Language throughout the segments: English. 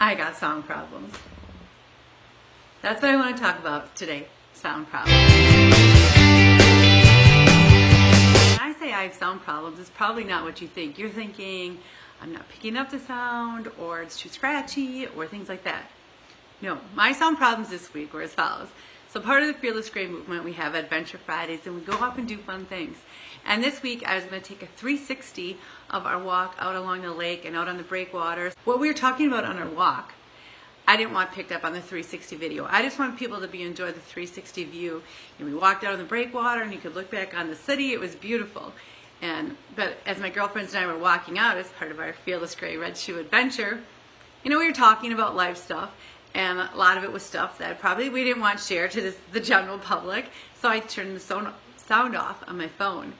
I got sound problems. That's what I want to talk about today sound problems. When I say I have sound problems, it's probably not what you think. You're thinking, I'm not picking up the sound, or it's too scratchy, or things like that. No, my sound problems this week were as follows. So, part of the Fearless Gray movement, we have Adventure Fridays, and we go up and do fun things. And this week, I was going to take a 360 of our walk out along the lake and out on the breakwaters. What we were talking about on our walk, I didn't want picked up on the 360 video. I just want people to be enjoy the 360 view. And we walked out on the breakwater, and you could look back on the city. It was beautiful. And but as my girlfriends and I were walking out as part of our Fearless Gray Red Shoe adventure, you know, we were talking about life stuff, and a lot of it was stuff that probably we didn't want shared to the general public. So I turned the sound off on my phone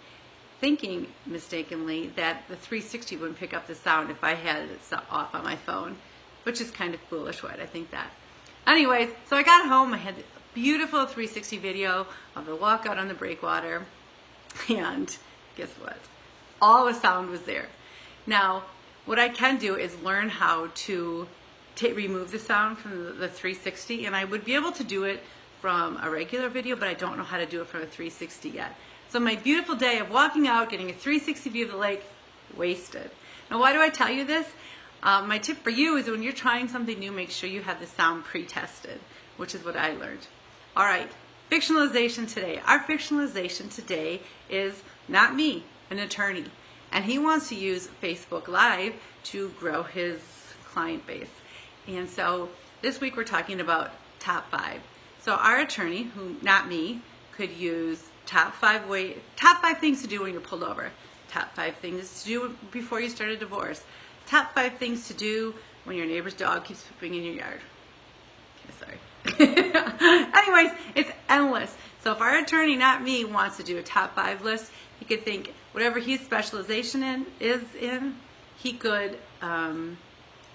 thinking mistakenly that the 360 wouldn't pick up the sound if I had it off on my phone, which is kind of foolish. What I think that. Anyways, so I got home. I had a beautiful 360 video of the walk out on the breakwater, and guess what? All the sound was there. Now, what I can do is learn how to remove the sound from the, the 360, and I would be able to do it from a regular video, but I don't know how to do it from a 360 yet. So my beautiful day of walking out, getting a 360 view of the lake, wasted. Now, why do I tell you this? Um, my tip for you is when you're trying something new, make sure you have the sound pre-tested, which is what I learned. All right, fictionalization today. Our fictionalization today is not me, an attorney, and he wants to use Facebook Live to grow his client base. And so this week we're talking about top five. So our attorney, who not me, could use top five way top five things to do when you're pulled over. Top five things to do before you start a divorce. Top five things to do when your neighbor's dog keeps pooping in your yard. Okay sorry. Anyways it's endless. So if our attorney not me wants to do a top five list he could think whatever his specialization in is in he could um,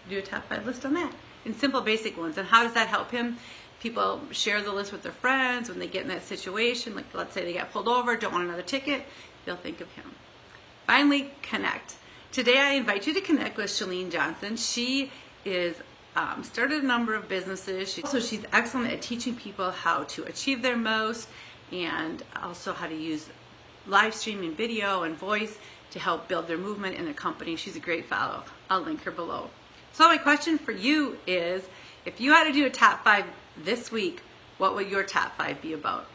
do a top five list on that and simple basic ones and how does that help him people share the list with their friends when they get in that situation. Like, let's say they got pulled over, don't want another ticket, they'll think of him. Finally, connect. Today, I invite you to connect with Chalene Johnson. She is um, started a number of businesses. She, so she's excellent at teaching people how to achieve their most and also how to use live streaming video and voice to help build their movement in their company. She's a great follow. I'll link her below. So my question for you is, if you had to do a top five this week, what would your top five be about?